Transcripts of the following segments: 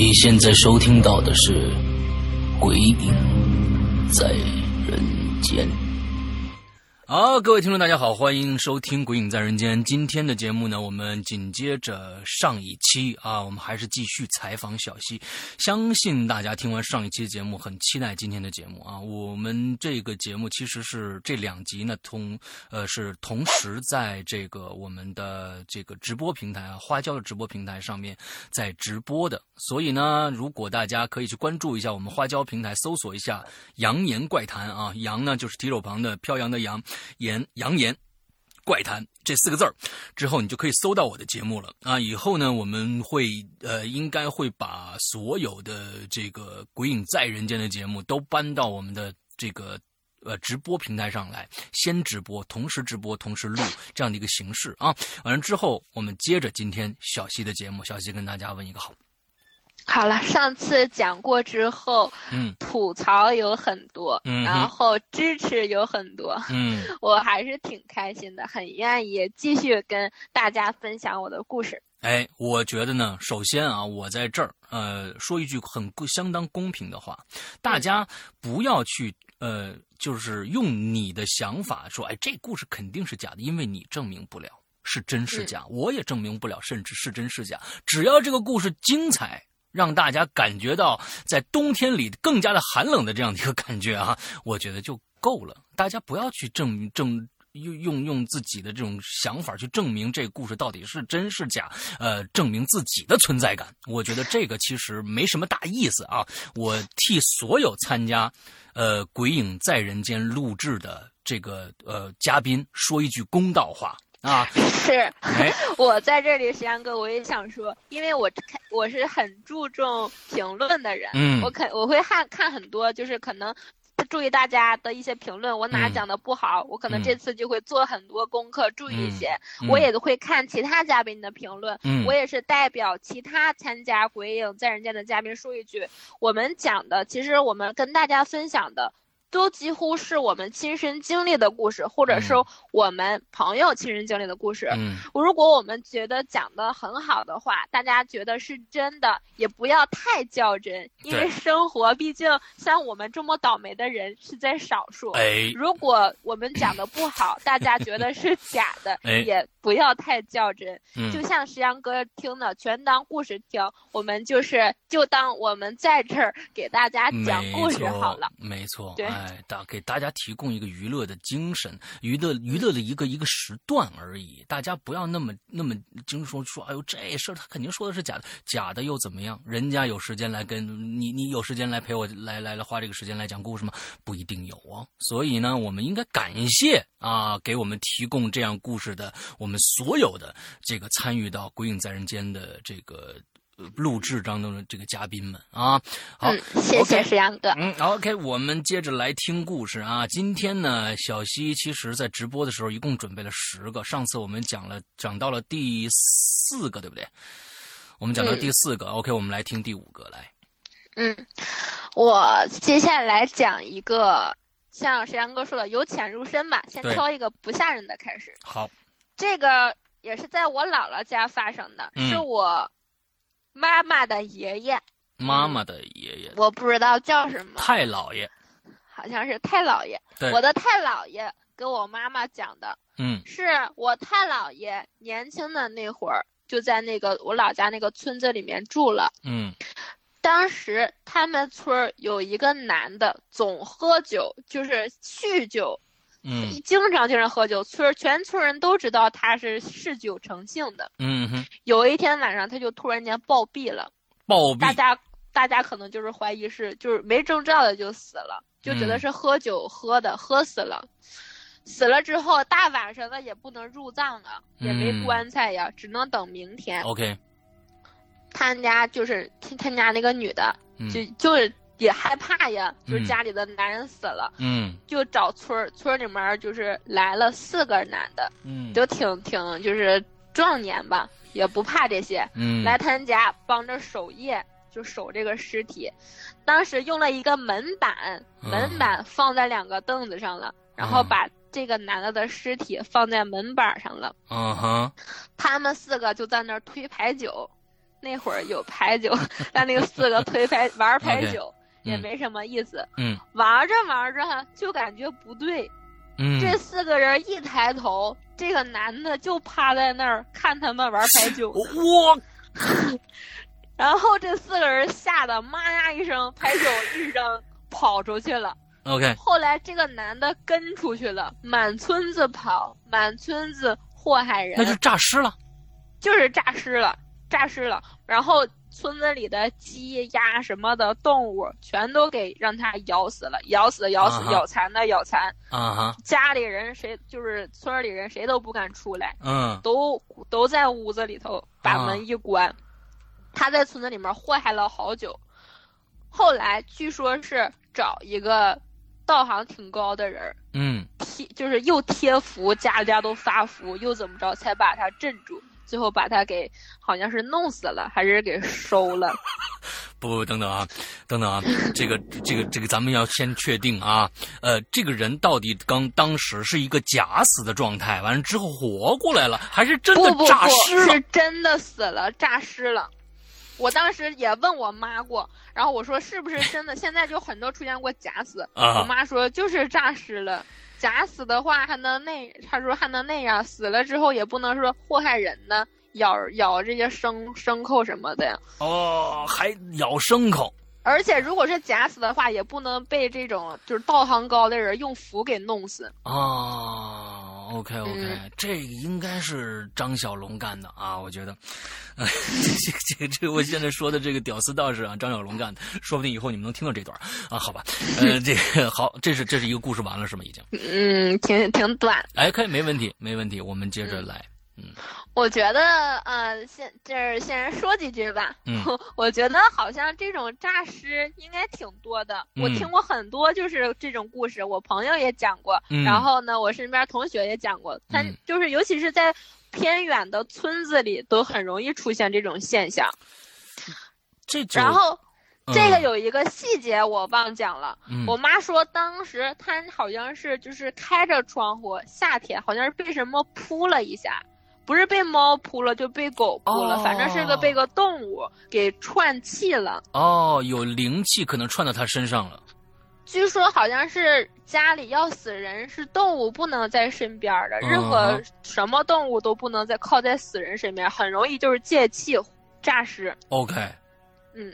你现在收听到的是《鬼影在人间》。好，各位听众，大家好，欢迎收听《鬼影在人间》。今天的节目呢，我们紧接着上一期啊，我们还是继续采访小溪。相信大家听完上一期节目，很期待今天的节目啊。我们这个节目其实是这两集呢，同呃是同时在这个我们的这个直播平台啊，花椒的直播平台上面在直播的。所以呢，如果大家可以去关注一下我们花椒平台，搜索一下“扬言怪谈”啊，扬呢就是提手旁的飘扬的扬。言扬言怪谈这四个字儿之后，你就可以搜到我的节目了啊！以后呢，我们会呃，应该会把所有的这个《鬼影在人间》的节目都搬到我们的这个呃直播平台上来，先直播，同时直播，同时录这样的一个形式啊！完了之后，我们接着今天小溪的节目，小溪跟大家问一个好。好了，上次讲过之后，嗯，吐槽有很多，嗯，然后支持有很多，嗯，我还是挺开心的，很愿意继续跟大家分享我的故事。哎，我觉得呢，首先啊，我在这儿呃说一句很相当公平的话，大家不要去呃，就是用你的想法说，哎，这故事肯定是假的，因为你证明不了是真是假，我也证明不了，甚至是真是假，只要这个故事精彩。让大家感觉到在冬天里更加的寒冷的这样的一个感觉啊，我觉得就够了。大家不要去证证用用用自己的这种想法去证明这个故事到底是真是假，呃，证明自己的存在感。我觉得这个其实没什么大意思啊。我替所有参加呃《鬼影在人间》录制的这个呃嘉宾说一句公道话。啊，是，我在这里，石阳哥，我也想说，因为我看我是很注重评论的人，嗯，我肯我会看看很多，就是可能注意大家的一些评论，我哪讲的不好，我可能这次就会做很多功课，注意一些，我也会看其他嘉宾的评论，嗯，我也是代表其他参加鬼影在人间的嘉宾说一句，我们讲的，其实我们跟大家分享的。都几乎是我们亲身经历的故事，或者是我们朋友亲身经历的故事。嗯，如果我们觉得讲的很好的话，大家觉得是真的，也不要太较真，因为生活毕竟像我们这么倒霉的人是在少数。哎，如果我们讲的不好，大家觉得是 假的，也不要太较真。嗯，就像石阳哥听的，全当故事听。我们就是就当我们在这儿给大家讲故事好了。没错，对。哎，哎大给大家提供一个娱乐的精神，娱乐娱乐的一个一个时段而已。大家不要那么那么经说说，哎呦，这事儿他肯定说的是假的，假的又怎么样？人家有时间来跟你，你有时间来陪我来来来花这个时间来讲故事吗？不一定有啊。所以呢，我们应该感谢啊，给我们提供这样故事的我们所有的这个参与到《鬼影在人间》的这个。录制当中的这个嘉宾们啊，好，谢谢石阳哥。嗯，OK，我们接着来听故事啊。今天呢，小溪其实在直播的时候一共准备了十个，上次我们讲了，讲到了第四个，对不对？我们讲到第四个，OK，我们来听第五个来。嗯，我接下来讲一个，像石阳哥说的，由浅入深吧，先挑一个不吓人的开始。好，这个也是在我姥姥家发生的，是我。妈妈的爷爷，妈妈的爷爷，我不知道叫什么。太姥爷，好像是太姥爷。对，我的太姥爷跟我妈妈讲的，嗯，是我太姥爷年轻的那会儿就在那个我老家那个村子里面住了，嗯，当时他们村有一个男的总喝酒，就是酗酒，嗯。经常经常喝酒，村全村人都知道他是嗜酒成性的。嗯哼，有一天晚上，他就突然间暴毙了，暴毙，大家大家可能就是怀疑是就是没征兆的就死了，就觉得嗯。是喝酒喝的，喝死了。死了之后，大晚上的也不能入葬啊，也没嗯棺材呀，只能等明天。OK，他家就是他他家那个女的，嗯。就就是也害怕呀，就是嗯。家里的男人死了，嗯。就找村儿村儿里面就是来了四个男的，嗯。都挺挺就是壮年吧，也不怕这些，嗯，来他家帮着守夜，就守这个尸体。当时用了一个门板，嗯门板放在两个凳子上了，然后嗯。把这个男的的尸体放在门板上了。嗯哼，他们四个就在那儿推牌九，那会儿有牌九，让那个四个推牌玩牌九也嗯没什么意思。嗯玩着玩着就感觉不对，嗯，这四个人一抬头，这个男的就趴在那儿看他们玩牌九呢。我然后这四个人吓得妈呀一声，牌九一扔，跑出去了。OK，后来这个男的跟出去了，满村子跑，满村子祸害人，那就诈尸了。就是诈尸了，诈尸了。然后村子里的鸡鸭什么的动物全都给让他咬死了，咬死咬死咬残的咬残。啊哈，家里人谁就是村里人谁都不敢出来，嗯都都在屋子里头把啊门一关。他在村子里面祸害了好久，后来据说是找一个道行挺高的人儿嗯贴，就是又贴符，家家都发符，又怎么着才把他镇住，最后把他给好像是弄死了，还是给收了。不不，等等啊，等等啊，这个这个这个，咱们要先确定啊，呃，这个人到底刚当时是一个假死的状态，完了之后活过来了，还是真的诈不，尸了？是真的死了，诈尸了。我当时也问我妈过，然后我说是不是真的？现在就很多出现过假死，啊我妈说就是诈尸了。假死的话还能那，他说还能那样，死了之后也不能说祸害人呢，咬咬这些牲牲口什么的呀。哦，还咬牲口。而且如果是假死的话，也不能被这种就是道行高的人用符给弄死。哦，OK OK，、嗯这个应该是张小龙干的啊，我觉得，呃，这这这这个我现在说的这个屌丝道士啊，张小龙干的，说不定以后你们能听到这段啊，好吧，呃，这个好，这是这是一个故事完了是吗？已经，嗯，挺挺短。哎，可以，没问题，没问题，我们接着来，我觉得，呃，先就是先说几句吧。嗯。我觉得好像这种诈尸应该挺多的，我嗯听过很多就是这种故事，我朋友也讲过，嗯。然后呢，我身边同学也讲过，他嗯。就是尤其是在偏远的村子里，都很容易出现这种现象。这然后嗯。这个有一个细节我忘讲了，嗯。我妈说当时她好像是就是开着窗户，夏天好像是被什么扑了一下，不是被猫扑了，就被狗扑了，哦反正是个被个动物给串气了。哦，有灵气可能串到他身上了，据说好像是家里要死人，是动物不能在身边的，嗯任何什么动物都不能再靠在死人身边，很容易就是借气诈尸。OK，嗯，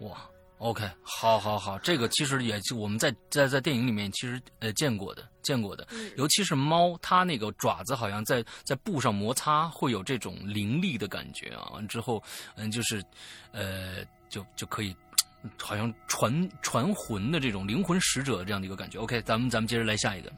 哇，OK，好，好，好，这个其实也就我们在在在电影里面其实呃见过的，见过的，嗯尤其是猫，它那个爪子好像在在布上摩擦，会有这种凌厉的感觉啊。完之后，嗯，就是，呃，就就可以，好像传传魂的这种灵魂使者这样的一个感觉。OK，咱们咱们接着来下一个，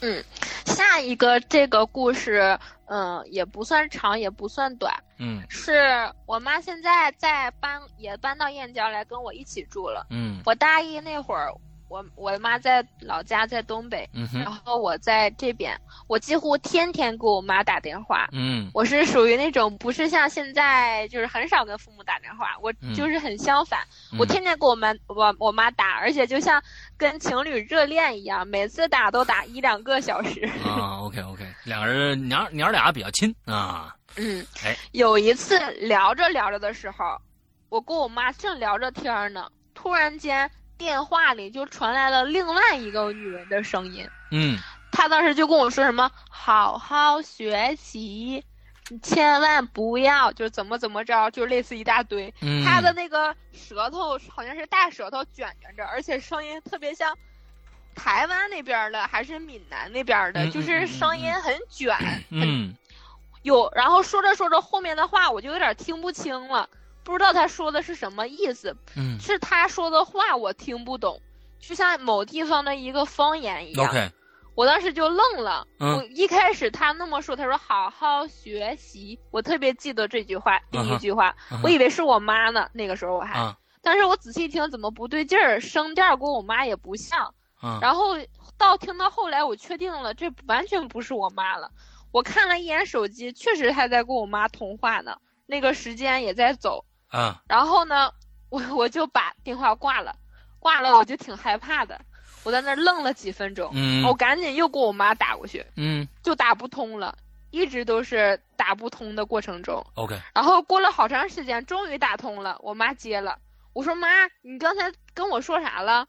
嗯下一个这个故事，嗯，也不算长，也不算短，嗯是我妈现在在搬，也搬到燕郊来跟我一起住了。嗯我大一那会儿，我我妈在老家在东北，然后我在这边，我几乎天天给我妈打电话。嗯我是属于那种不是像现在就是很少跟父母打电话，我嗯就是很相反，嗯，我天天给我妈我我妈打，而且就像跟情侣热恋一样，每次打都打一两个小时。啊，OK OK，两个人娘娘俩比较亲啊，嗯，哎。有一次聊着聊着的时候，我跟我妈正聊着天儿呢，突然间电话里就传来了另外一个女人的声音。嗯。她当时就跟我说什么“好好学习，你千万不要就怎么怎么着”，就类似一大堆。嗯，她的那个舌头好像是大舌头卷卷着，而且声音特别像台湾那边的还是闽南那边的，就是声音很卷，嗯，有，然后说着说着后面的话我就有点听不清了，不知道他说的是什么意思，嗯，是他说的话我听不懂，就像某地方的一个方言一样。OK，我当时就愣了。嗯，我一开始他那么说，他说好好学习，我特别记得这句话，第一句话，我以为是我妈呢，那个时候我还，但是我仔细听怎么不对劲儿，声调跟我妈也不像。然后到听到后来，我确定了，这完全不是我妈了。我看了一眼手机，确实还在跟我妈通话呢，那个时间也在走。啊。然后呢，我我就把电话挂了，挂了我就挺害怕的，我在那愣了几分钟。嗯。我赶紧又给我妈打过去。嗯。就打不通了，一直都是打不通的过程中。OK。然后过了好长时间，终于打通了，我妈接了。我说妈，你刚才跟我说啥了？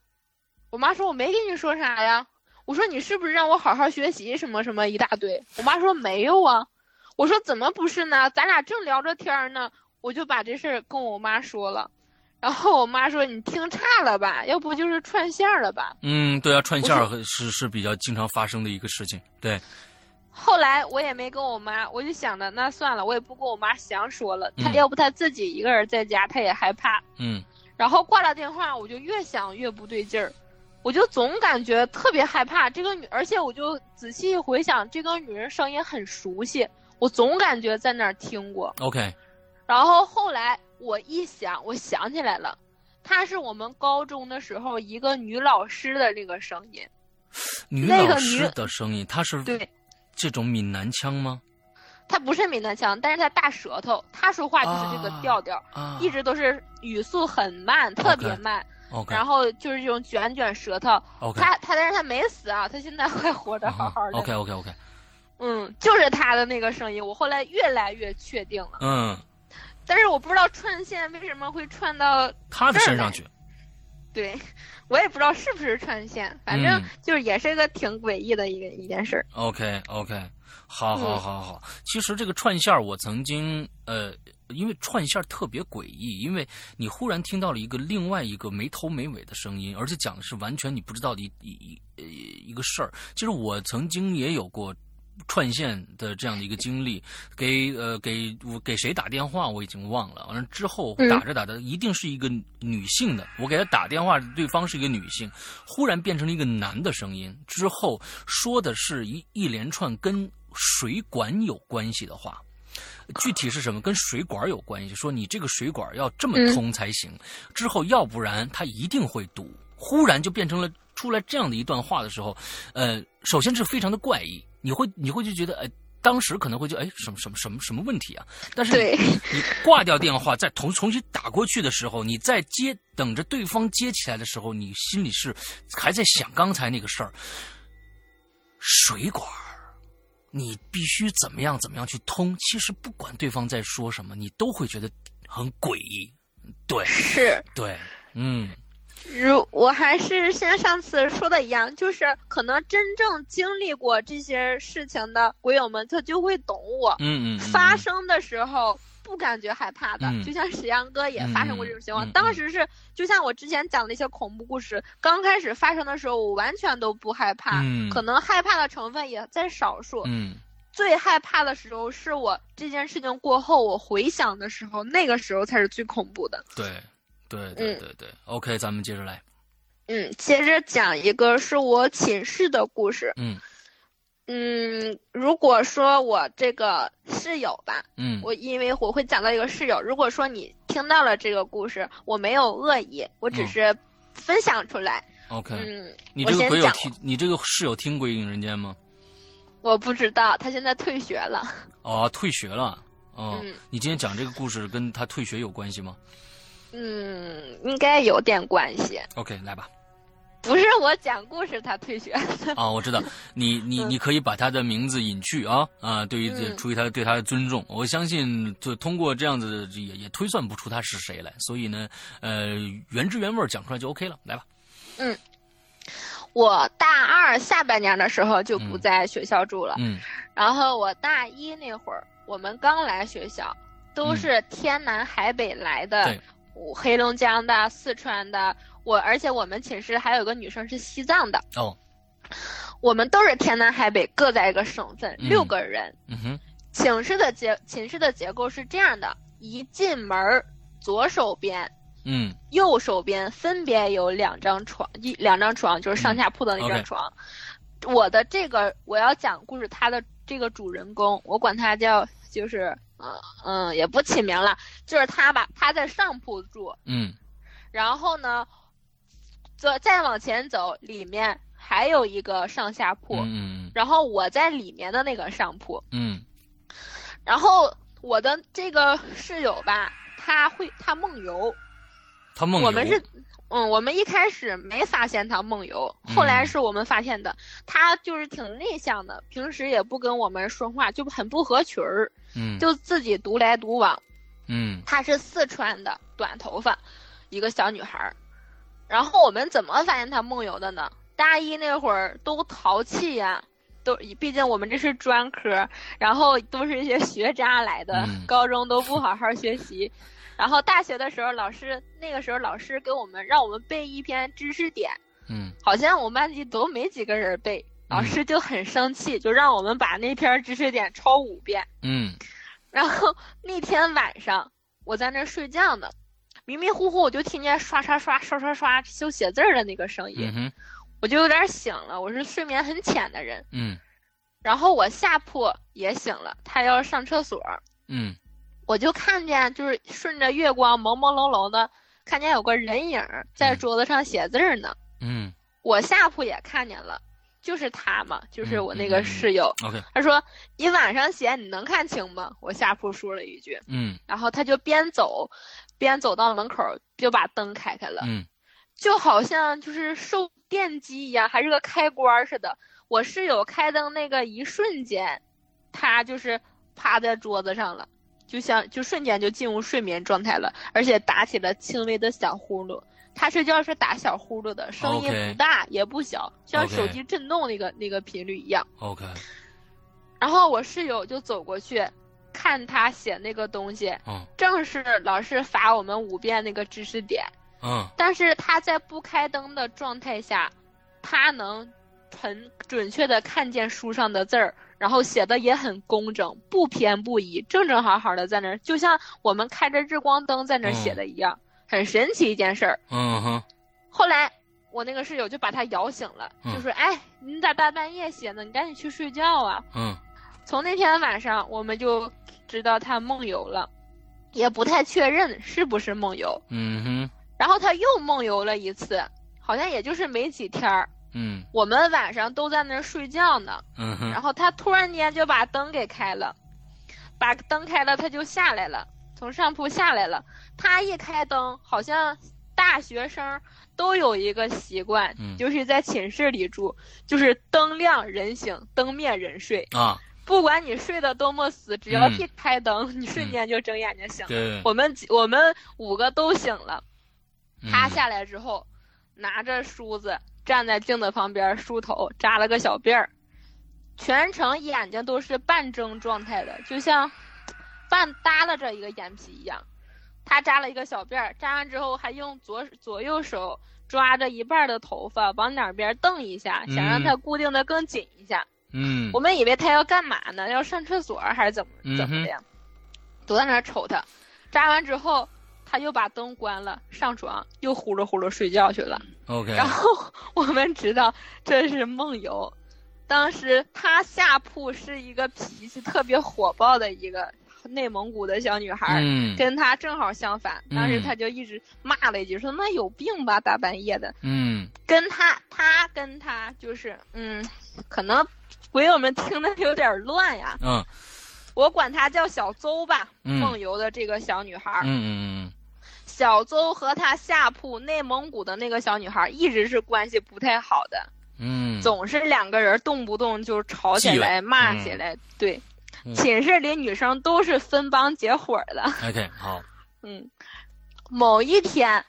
我妈说：“我没跟你说啥呀。”我说：“你是不是让我好好学习什么什么一大堆？”我妈说：“没有啊。”我说：“怎么不是呢？咱俩正聊着天呢。”我就把这事儿跟我妈说了，然后我妈说：“你听差了吧？要不就是串线了吧？”嗯，对啊，串线是是比较经常发生的一个事情。对。后来我也没跟我妈，我就想着那算了，我也不跟我妈详说了。她要不她自己一个人在家，她也害怕。嗯。然后挂了电话，我就越想越不对劲儿。我就总感觉特别害怕这个女，而且我就仔细回想，这个女人声音很熟悉，我总感觉在那儿听过。OK，然后后来我一想，我想起来了，她是我们高中的时候一个女老师的那个声音。女老师的声音，她是对这种闽南腔吗？她不是闽南腔，但是她大舌头，她说话就是这个调调，一直都是语速很慢，特别慢。然后就是这种卷卷舌头，他他但是他没死啊，他现在还活着好好的。OK OK OK，嗯，就是他的那个声音，我后来越来越确定了。嗯，但是我不知道串线为什么会串到他的身上去。对，我也不知道是不是串线，反正就是也是一个挺诡异的一个一件事。OK OK，好好好好，其实这个串线我曾经呃。因为串线特别诡异，因为你忽然听到了一个另外一个没头没尾的声音，而且讲的是完全你不知道的一一一一个事儿。其实我曾经也有过串线的这样的一个经历，给呃给我给谁打电话我已经忘了，完了之后打着打着一定是一个女性的，我给她打电话，对方是一个女性，忽然变成了一个男的声音，之后说的是一一连串跟水管有关系的话。具体是什么？跟水管有关系。说你这个水管要这么通才行，之后要不然它一定会堵。忽然就变成了出来这样的一段话的时候，呃，首先是非常的怪异。你会你会就觉得，哎，当时可能会觉得，哎，什么什么什么什么问题啊？但是你挂掉电话再重重新打过去的时候，你再接等着对方接起来的时候，你心里是还在想刚才那个事儿，水管。你必须怎么样怎么样去通？其实不管对方在说什么，你都会觉得很诡异。对，是，对，嗯。如我还是像上次说的一样，就是可能真正经历过这些事情的鬼友们，他就会懂我。嗯嗯。发生的时候不感觉害怕的，就像史阳哥也发生过这种情况。当时是就像我之前讲的一些恐怖故事，刚开始发生的时候，我完全都不害怕，可能害怕的成分也在少数。嗯。最害怕的时候是我这件事情过后，我回想的时候，那个时候才是最恐怖的。对，对，对，对，对。OK，咱们接着来。嗯，接着讲一个是我寝室的故事。嗯。嗯，如果说我这个室友吧，嗯，我因为我会讲到一个室友。如果说你听到了这个故事，我没有恶意，我只是分享出来。OK。嗯，你这个鬼友听，你这个室友听《鬼影人间》吗？我不知道，他现在退学了。哦，退学了。哦，你今天讲这个故事跟他退学有关系吗？嗯，应该有点关系。OK，来吧。不是我讲故事，他退学。啊，我知道，你你你可以把他的名字隐去啊啊！对于出于他对他的尊重，我相信就通过这样子也也推算不出他是谁来，所以呢，呃，原汁原味讲出来就 OK 了。来吧。嗯。我大二下半年的时候就不在学校住了，嗯，然后我大一那会儿，我们刚来学校，都是天南海北来的，黑龙江的、四川的、我而且我们寝室还有个女生是西藏的哦，我们都是天南海北，各在一个省份，嗯。六个人。嗯哼，寝室的结寝室的结构是这样的：一进门儿，左手边、嗯。右手边分别有两张床，一两张床就是上下铺的那张床。我的这个我要讲故事，他的这个主人公，我管他叫就是嗯嗯，也不起名了，就是他吧，他在上铺住，嗯。然后呢，再再往前走，里面还有一个上下铺，嗯然后我在里面的那个上铺，嗯然后我的这个室友吧，他会他梦游，他梦游我们是，嗯，我们一开始没发现他梦游，后来是我们发现的。他就是挺内向的，平时也不跟我们说话，就很不合群儿，嗯就自己独来独往。嗯她是四川的，短头发，一个小女孩儿。然后我们怎么发现他梦游的呢？大一那会儿都淘气呀、都毕竟我们这是专科，然后都是一些学渣来的，嗯高中都不好好学习。然后大学的时候，老师那个时候老师给我们让我们背一篇知识点，嗯好像我们班级都没几个人背，老师就很生气，就让我们把那篇知识点抄五遍。嗯然后那天晚上我在那睡觉呢，迷迷糊糊我就听见刷刷刷刷刷刷修写字儿的那个声音，嗯我就有点醒了。我是睡眠很浅的人，嗯然后我下铺也醒了，他要上厕所，嗯我就看见就是顺着月光朦朦胧胧的，看见有个人影在嗯桌子上写字儿呢。嗯我下铺也看见了，就是他嘛，就是我那个嗯嗯嗯室友。，OK，他说：“你晚上写你能看清吗？”我下铺说了一句。嗯然后他就边走，边走到门口，就把灯开开了，嗯就好像就是受电击一样，还是个开关似的。我室友开灯那个一瞬间，他就是趴在桌子上了，就像就瞬间就进入睡眠状态了，而且打起了轻微的小呼噜。他睡觉是打小呼噜的，声音不大也不小，像手机震动那个那个频率一样。，OK，然后我室友就走过去，看他写那个东西，嗯正是老师罚我们五遍那个知识点，嗯但是他在不开灯的状态下，他能很准确的看见书上的字儿，然后写的也很工整，不偏不倚，正正好好的在那儿，就像我们开着日光灯在那儿写的一样，很神奇一件事儿。嗯哼后来我那个室友就把他摇醒了，嗯就说：“哎，你咋大半夜写呢？你赶紧去睡觉啊！”嗯从那天晚上，我们就知道他梦游了，也不太确认是不是梦游。嗯哼然后他又梦游了一次，好像也就是没几天儿。嗯我们晚上都在那儿睡觉呢，嗯哼然后他突然间就把灯给开了，把灯开了，他就下来了，从上铺下来了。他一开灯，好像大学生都有一个习惯，嗯就是在寝室里住，就是灯亮人醒，灯灭人睡。啊，不管你睡得多么死，只要嗯一开灯，你瞬间就睁眼睛醒了。对，我们几我们五个都醒了。他嗯下来之后，拿着梳子站在镜子旁边梳头，扎了个小辫儿，全程眼睛都是半睁状态的，就像半耷拉着一个眼皮一样。他扎了一个小辫儿，扎完之后还用左左右手抓着一半的头发往两边蹬一下，想让它固定的更紧一下。嗯我们以为他要干嘛呢？要上厕所还是怎么怎么的呀？都在那儿瞅他，扎完之后，他又把灯关了，上床又呼噜呼噜睡觉去了。OK，然后我们知道这是梦游。当时他下铺是一个脾气特别火爆的一个内蒙古的小女孩，嗯跟他正好相反。当时嗯他就一直骂了一句，说那有病吧，大半夜的。嗯跟他，他跟他就是，嗯，可能鬼友们听的有点乱呀。嗯我管她叫小邹吧，嗯梦游的这个小女孩嗯。嗯嗯小邹和她下铺内蒙古的那个小女孩一直是关系不太好的，嗯，总是两个人动不动就吵起来、骂起来。对，嗯寝室里女生都是分帮结伙的。OK 好，嗯，某一天，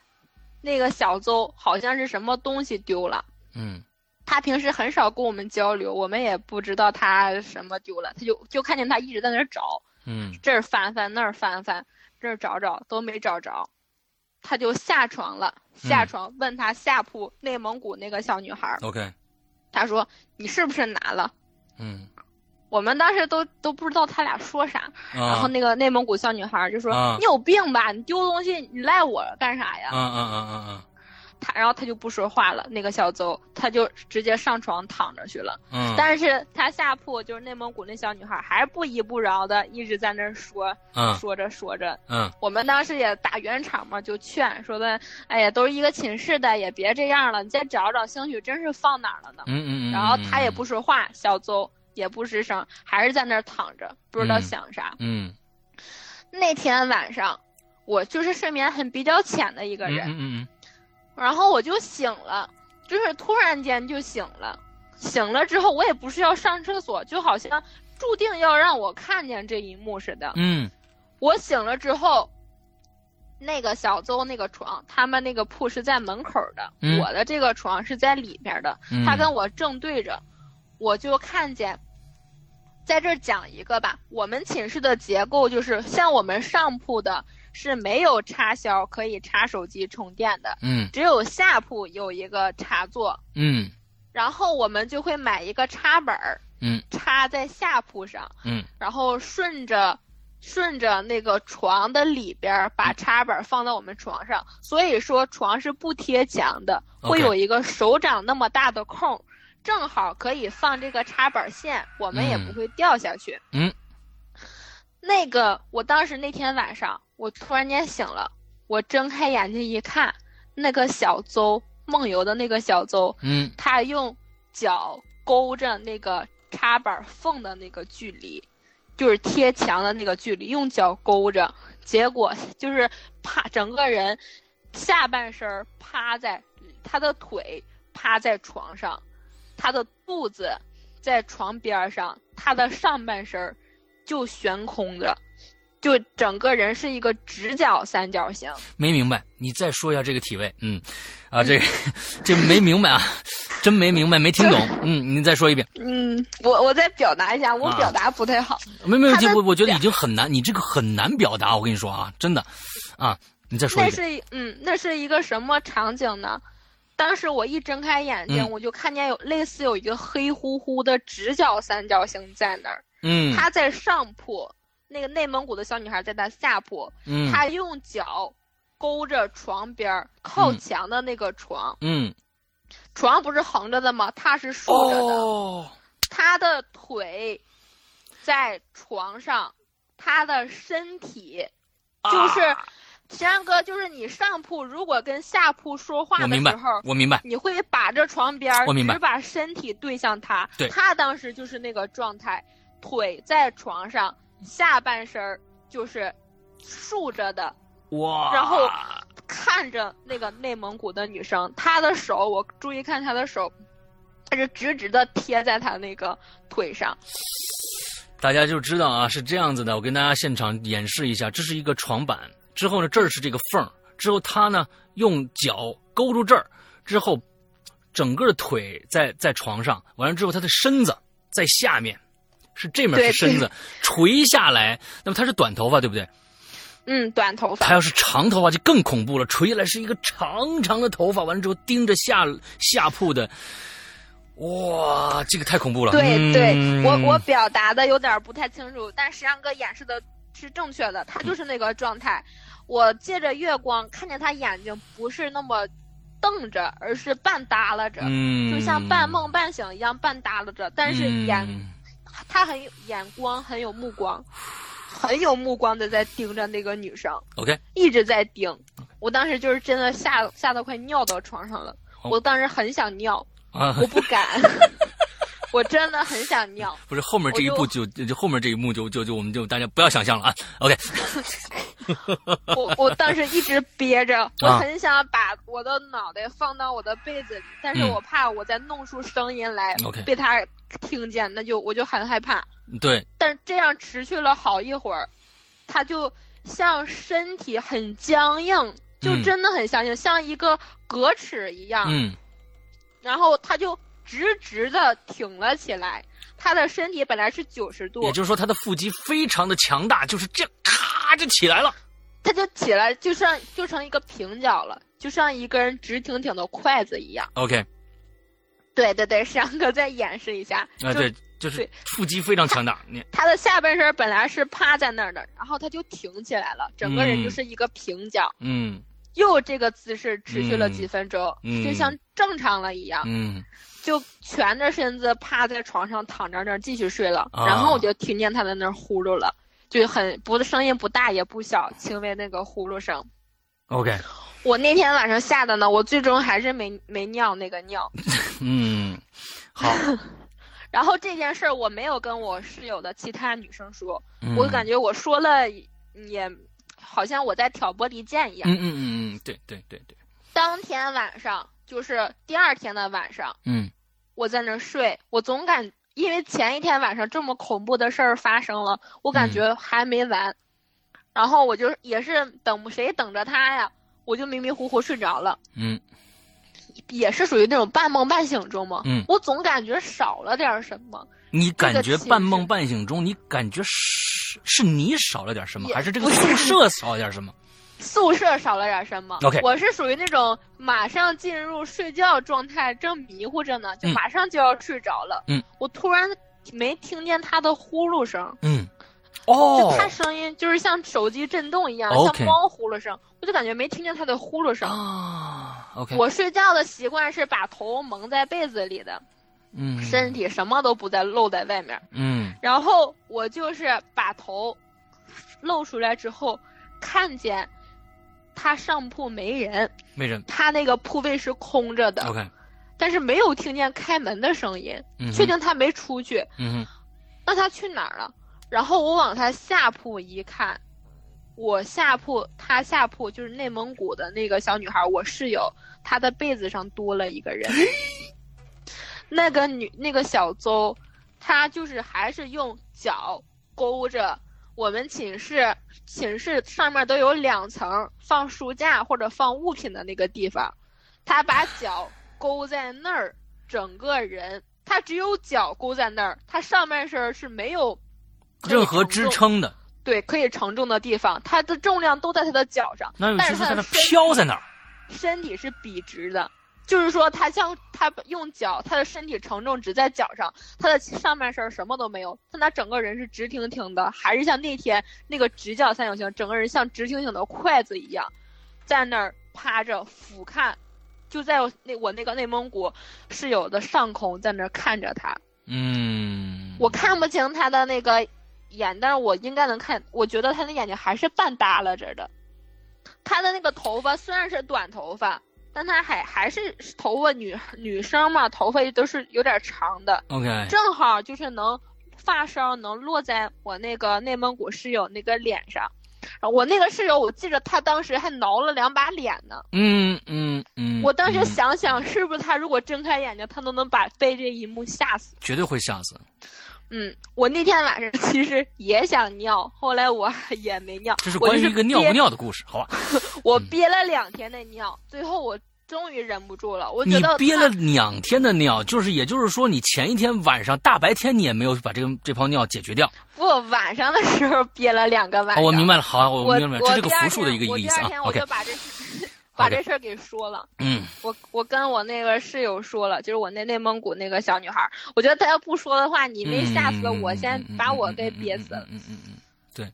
那个小邹好像是什么东西丢了。嗯他平时很少跟我们交流，我们也不知道他什么丢了，他就就看见他一直在那儿找，嗯这儿翻翻那儿翻翻，这儿找找都没找着。他就下床了，下床问他下铺内蒙古那个小女孩，OK，他说你是不是拿了？嗯我们当时都都不知道他俩说啥，然后啊那个内蒙古小女孩就说、啊你有病吧？你丢东西你赖我干啥呀？嗯嗯嗯嗯嗯他然后他就不说话了，那个小邹他就直接上床躺着去了。嗯，但是他下铺就是内蒙古那小女孩，还不依不饶的一直在那儿说，嗯说着说着。嗯我们当时也打圆场嘛，就劝说的，哎呀，都是一个寝室的，也别这样了，你再找找，兴许真是放哪儿了呢。嗯嗯嗯，然后他也不说话，小邹也不吱声，还是在那儿躺着，不知道嗯想啥。嗯那天晚上，我就是睡眠很比较浅的一个嗯人，嗯嗯然后我就醒了，就是突然间就醒了。醒了之后，我也不是要上厕所，就好像注定要让我看见这一幕似的。嗯我醒了之后，那个小邹那个床，他们那个铺是在门口的，嗯我的这个床是在里边的，嗯，他跟我正对着，我就看见。在这讲一个吧，我们寝室的结构就是像我们上铺的是没有插销可以插手机充电的，嗯。只有下铺有一个插座，嗯。然后我们就会买一个插板儿，嗯。插在下铺上，嗯。然后顺着顺着那个床的里边把插板放到我们床上，所以说床是不贴墙的，会有一个手掌那么大的空，正好可以放这个插板线，我们也嗯。不会掉下去。嗯，那个我当时那天晚上，我突然间醒了，我睁开眼睛一看，那个小邹梦游的那个小邹，嗯他用脚勾着那个插板缝的那个距离，就是贴墙的那个距离，用脚勾着，结果就是趴整个人下半身趴在他的腿趴在床上，他的肚子在床边上，他的上半身就悬空着。就整个人是一个直角三角形，没明白，你再说一下这个体位。嗯，啊，这个这没明白啊，真没明白，没听懂。嗯，你再说一遍。嗯，我我再表达一下，我啊表达不太好。没没问题，我我觉得已经很难，你这个很难表达。我跟你说啊，真的，啊，你再说那一遍。是嗯，那是一个什么场景呢？当时我一睁开眼睛，嗯我就看见有类似有一个黑乎乎的直角三角形在那儿。嗯它在上铺，那个内蒙古的小女孩在她下铺，嗯她用脚勾着床边儿靠嗯墙的那个床，嗯，床不是横着的吗？她是竖着的，哦，她的腿在床上，她的身体就是。啊山哥，就是你上铺如果跟下铺说话的时候，，我明白。你会把着床边儿，我明白只把身体对向他。对他当时就是那个状态，腿在床上，下半身儿就是竖着的，哇，然后看着那个内蒙古的女生，她的手，我注意看她的手，她是直直的贴在她那个腿上。大家就知道啊，是这样子的。我跟大家现场演示一下，这是一个床板，之后呢，这儿是这个缝儿，之后她呢用脚勾住这儿，之后整个的腿在在床上，完了之后她的身子在下面，是这面是身子垂下来，那么他是短头发对不对？嗯，短头发他。要是长头发就更恐怖了，垂下来是一个长长的头发，完了之后盯着下下铺的，哇，这个太恐怖了。对对，嗯我我表达的有点不太清楚，但石阳哥演示的是正确的，他就是那个状态。我借着月光看见他眼睛不是那么瞪着，而是半耷拉着，嗯，就像半梦半醒一样半耷拉着，但是眼、嗯他很有眼光，很有目光，很有目光的在盯着那个女生，OK，一直在盯。我当时就是真的吓吓得快尿到床上了，哦。我当时很想尿，啊，我不敢，我真的很想尿。不是后面这一步就就就后面这一幕就就就我们就大家不要想象了啊。OK，我我当时一直憋着，啊我很想把我的脑袋放到我的被子里，但是嗯我怕我再弄出声音来 OK 被他听见，那就我就很害怕。对，但这样持续了好一会儿，他就像身体很僵硬，就嗯真的很僵硬，像一个格尺一样。嗯然后他就直直的挺了起来，他的身体本来是九十度也，就是说他的腹肌非常的强大，就是这样咔就起来了。他就起来，就像就成一个平角了，就像一根直挺挺的筷子一样。OK，对对对，山哥再演示一下。啊，就对，就是腹肌非常强大。你他的下半身本来是趴在那儿的，然后他就挺起来了，整个人就是一个平角。嗯又这个姿势持续了几分钟，嗯就像正常了一样，嗯就蜷着身子趴在床上躺着那儿继续睡了。啊然后我就听见他在那儿呼噜了，就很不声音不大也不小，轻微那个呼噜声。，OK，我那天晚上吓的呢，我最终还是没没尿那个尿。嗯，好，然后这件事儿我没有跟我室友的其他女生说，嗯我感觉我说了也好像我在挑拨离间一样。嗯嗯嗯嗯，对对对对，当天晚上就是第二天的晚上，嗯我在那儿睡，我总感因为前一天晚上这么恐怖的事儿发生了，我感觉还没完，然后我就也是等谁等着他呀，我就迷迷糊糊睡着了，嗯也是属于那种半梦半醒中嘛。嗯我总感觉少了点什么，你感觉半梦半醒中，你感觉是是你少了点什么，还是这个宿舍少了点什么？宿舍少了点什么。OK 我是属于那种马上进入睡觉状态，正迷糊着呢，就嗯马上就要睡着了。嗯，我突然没听见他的呼噜声。嗯，就哦他声音就是像手机震动一样像猫呼噜声，我就感觉没听见他的呼噜声。啊，OK，我睡觉的习惯是把头蒙在被子里的，嗯身体什么都不再露在外面。嗯然后我就是把头露出来之后，看见他上铺没人，没人他那个铺位是空着的，，OK，但是没有听见开门的声音，嗯确定他没出去。嗯那他去哪儿了？然后我往他下铺一看，我下铺，他下铺就是内蒙古的那个小女孩，我室友，她的被子上多了一个人。那个女，那个小邹，她就是还是用脚勾着我们寝室，寝室上面都有两层放书架或者放物品的那个地方，他把脚勾在那儿，整个人。他只有脚勾在那儿，他上半身是没有任何支撑的，对可以承重的地方，它的重量都在他的脚上，那但就是是在那他的飘在那儿。身体是笔直的，就是说他像他用脚，他的身体承重只在脚上，他的上半身什么都没有，但他整个人是直挺挺的，还是像那天那个直角三角形，整个人像直挺挺的筷子一样，在那儿趴着俯瞰，就在我那我那个内蒙古室友的上空，在那儿看着他。嗯，我看不清他的那个眼，但是我应该能看，我觉得他的眼睛还是半耷拉着的。他的那个头发虽然是短头发，但他还还是头发女女生嘛，头发都是有点长的，OK，正好就是能发梢能落在我那个内蒙古室友那个脸上。我那个室友，我记着他当时还挠了两把脸呢。嗯嗯嗯，我当时嗯想想，是不是他如果睁开眼睛，他都能把被这一幕吓死。绝对会吓死。嗯，我那天晚上其实也想尿，后来我也没尿。这是关于一个尿不，尿的故事，好吧？我憋了两天的尿，最后我终于忍不住了。我觉你得你憋了两天的尿，就是也就是说，你前一天晚上大白天你也没有把这个这泡尿解决掉。不晚上的时候憋了两个晚上。哦，我明白了，好，我明白了，这是个复数的一个意思啊第二天。我就把这事 把这事儿给说了。嗯我我跟我那个室友说了，就是我那内蒙古那个小女孩儿，我觉得她要不说的话，你没吓死我，先把我给憋死了。嗯嗯嗯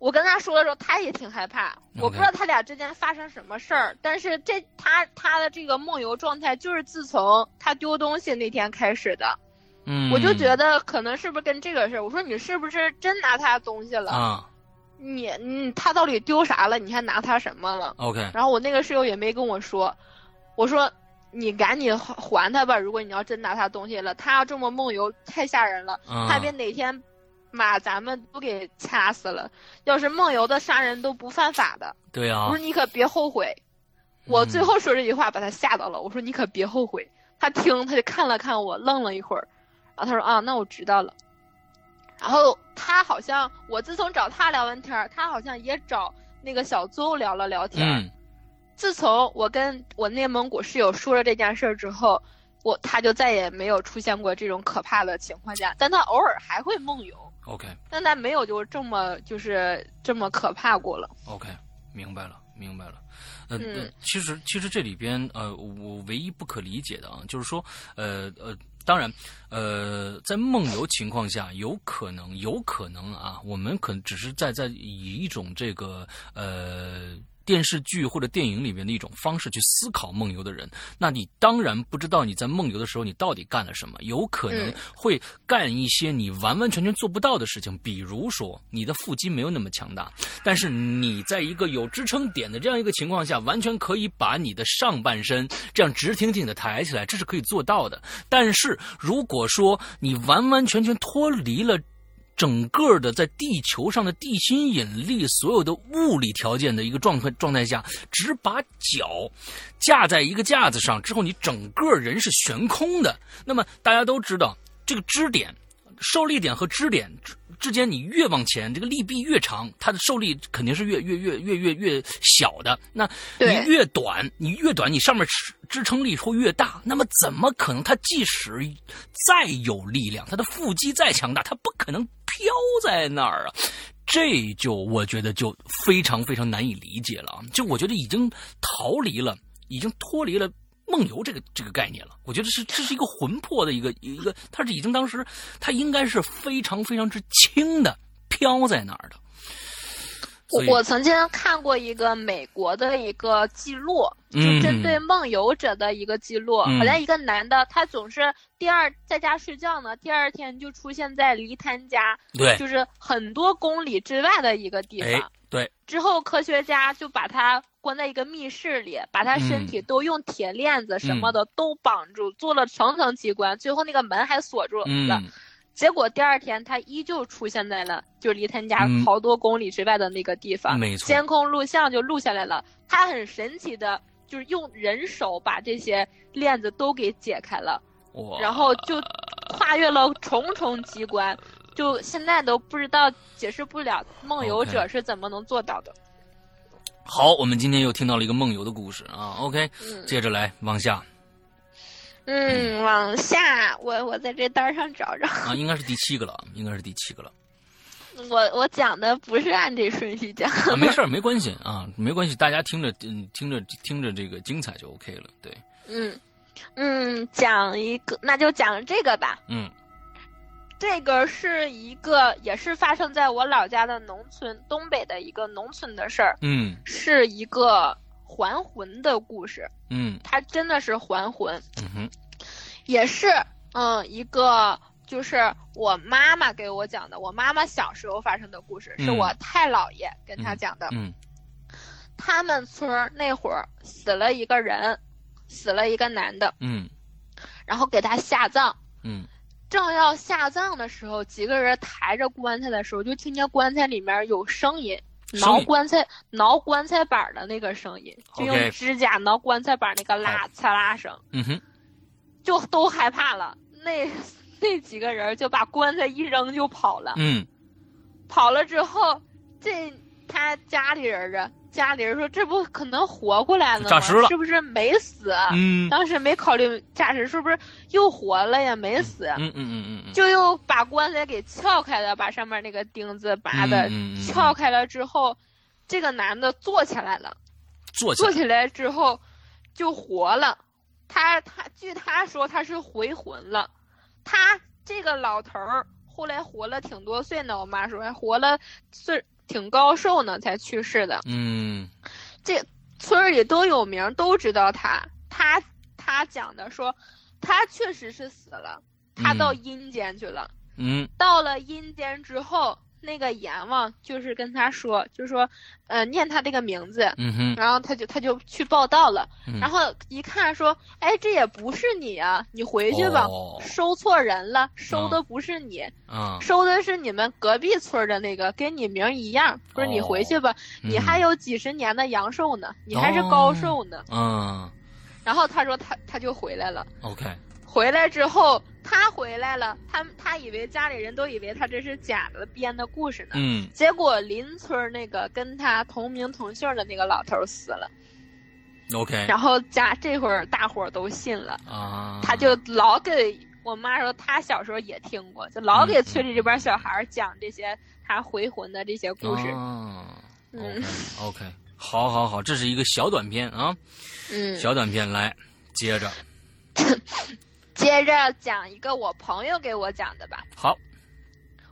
我跟他说的时候，他也挺害怕。我不知道他俩之间发生什么事儿，但是这他他的这个梦游状态，就是自从他丢东西那天开始的。嗯，我就觉得可能是不是跟这个事儿？我说你是不是真拿他东西了？啊你你他到底丢啥了？你还拿他什么了？，OK，然后我那个室友也没跟我说，我说你赶紧还还他吧，如果你要真拿他东西了，他要这么梦游太吓人了，啊他别哪天把咱们都给掐死了。要是梦游的杀人都不犯法的，对啊我说，你可别后悔。我最后说这句话把他吓到了，我说你可别后悔。他听他就看了看我，愣了一会儿，然后他说啊，那我知道了。然后他好像，我自从找他聊完天儿，他好像也找那个小邹聊了聊天。嗯自从我跟我内蒙古室友说了这件事儿之后，我他就再也没有出现过这种可怕的情况下，但他偶尔还会梦游，，OK 但他没有就这么就是这么可怕过了。OK，明白了，明白了。呃，其实其实这里边呃，我唯一不可理解的啊，就是说，呃呃，当然，呃，在梦游情况下，有可能，有可能啊，我们可能只是在在以一种这个呃。电视剧或者电影里面的一种方式去思考梦游的人，那你当然不知道你在梦游的时候你到底干了什么，有可能会干一些你完完全全做不到的事情，比如说你的腹肌没有那么强大，但是你在一个有支撑点的这样一个情况下，完全可以把你的上半身这样直挺挺的抬起来，这是可以做到的。但是如果说你完完全全脱离了。整个的在地球上的地心引力，所有的物理条件的一个状态状态下，只把脚架在一个架子上之后，你整个人是悬空的。那么大家都知道，这个支点、受力点和支点。之间，你越往前，这个力臂越长，它的受力肯定是越越越越越越小的。那你越短，你越短，你上面支支撑力会越大。那么怎么可能？它即使再有力量，它的腹肌再强大，它不可能飘在那儿啊！这就我觉得就非常非常难以理解了啊！就我觉得已经逃离了，已经脱离了。梦游这个这个概念了，我觉得是这是一个魂魄的一个一个，它是已经当时它应该是非常非常之轻的飘在那儿的。我我曾经看过一个美国的一个记录，就针对梦游者的一个记录，好像一个男的他总是第二在家睡觉呢，第二天就出现在离他家，对，就是很多公里之外的一个地方。对，之后科学家就把他关在一个密室里，把他身体都用铁链子什么的都绑住，做了层层机关，最后那个门还锁住了。结果第二天他依旧出现在了就离他家好多公里之外的那个地方，没错，监控录像就录下来了。他很神奇的，就是用人手把这些链子都给解开了，然后就跨越了重重机关。就现在都不知道解释不了梦游者是怎么能做到的。好，我们今天又听到了一个梦游的故事啊。OK，接着来往下。嗯，往下，我我在这单上找找。啊，应该是第七个了，应该是第七个了。我我讲的不是按这顺序讲。啊，没事 没关系啊，没关系，大家听着嗯听着听着这个精彩就 OK 了，对。嗯嗯，讲一个，那就讲这个吧。嗯。这个是一个，也是发生在我老家的农村，东北的一个农村的事儿。嗯，是一个还魂的故事。嗯，它真的是还魂。嗯哼，也是，嗯，一个就是我妈妈给我讲的，我妈妈小时候发生的故事，是我太姥爷跟他讲的。嗯，他们村那会儿死了一个人，死了一个男的。嗯，然后给他下葬。嗯。正要下葬的时候，几个人抬着棺材的时候，就听见棺材里面有声音，挠棺材、挠棺材板的那个声音，就用指甲挠棺材板那个拉嚓啦声。嗯哼，就都害怕了。那那几个人就把棺材一扔就跑了。嗯，跑了之后，这他家里人啊。家里人说：“这不可能活过来了吗？是不是没死？嗯，当时没考虑驾驶是不是又活了呀？没死。嗯嗯嗯嗯就又把棺材给撬开了，把上面那个钉子拔的撬开了之后，这个男的坐起来了。坐坐起来之后就活了。他他据他说他是回魂了。他这个老头儿后来活了挺多岁呢。我妈说还活了岁。”挺高寿呢，才去世的。嗯，这村里都有名，都知道他。他他讲的说，他确实是死了，他到阴间去了。嗯，到了阴间之后。那个阎王就是跟他说，就说，呃，念他这个名字，嗯哼，然后他就他就去报道了，然后一看说，哎，这也不是你啊，你回去吧，收错人了，收的不是你，收的是你们隔壁村的那个，跟你名一样，不是你回去吧，你还有几十年的阳寿呢，你还是高寿呢，嗯，然后他说他他就回来了，OK，回来之后。他回来了，他他以为家里人都以为他这是假的编的故事呢。嗯，结果邻村那个跟他同名同姓的那个老头死了。OK，然后家这会儿大伙儿都信了。啊，他就老给我妈说，他小时候也听过，就老给村里这边小孩讲这些他回魂的这些故事。嗯，OK，好，好，好，好，这是一个小短片啊，嗯，小短片，来接着，接着讲一个我朋友给我讲的吧。好，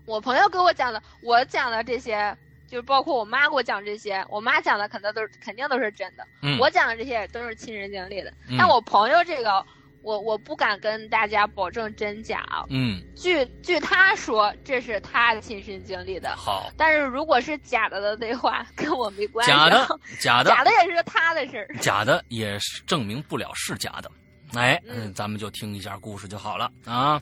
我朋友给我讲的，我讲的这些，就是包括我妈给我讲这些，我妈讲的肯定都是肯定都是真的，嗯，我讲的这些都是亲身经历的。嗯但我朋友这个，我我不敢跟大家保证真假啊。嗯，据据他说，这是他亲身经历的。好，但是如果是假的的的话，跟我没关系啊。假的，假的，假的也是他的事儿。假的也是证明不了是假的。哎，嗯嗯，咱们就听一下故事就好了啊。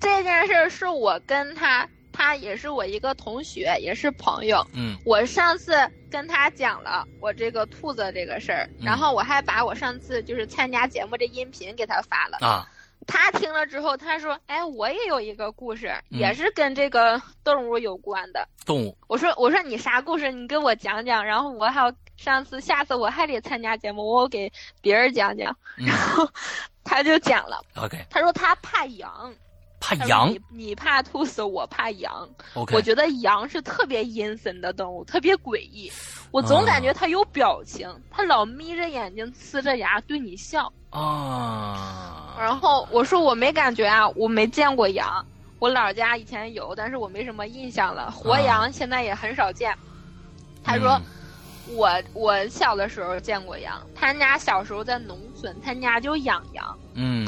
这件事儿是我跟他，他也是我一个同学，也是朋友。嗯我上次跟他讲了我这个兔子这个事儿，嗯然后我还把我上次就是参加节目这音频给他发了。啊，他听了之后，他说：“哎，我也有一个故事，嗯也是跟这个动物有关的。动物，我说：“我说你啥故事？你给我讲讲。”然后我还要上次下次我还得参加节目，我给别人讲讲。嗯然后 他就讲了，，OK，他说他怕羊，怕羊你你怕兔子，我怕羊。我觉得羊是特别阴森的动物，特别诡异。我总感觉它有表情，它老眯着眼睛，呲着牙对你笑。啊，然后我说我没感觉啊，我没见过羊。我姥家以前有，但是我没什么印象了。活羊现在也很少见。他说嗯我我小的时候见过羊，他家小时候在农村，他家就养羊。嗯。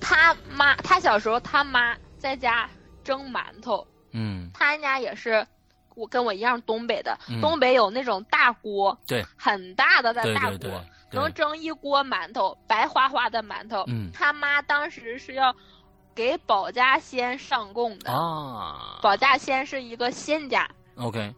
他妈他小时候他妈在家蒸馒头，嗯。他家也是。我跟我一样东北的，嗯。东北有那种大锅，对，很大的对大锅，能对蒸一锅馒头，白花花的馒头。嗯。他妈当时是要给保家仙上供的，啊。保家仙是一个仙家。，OK，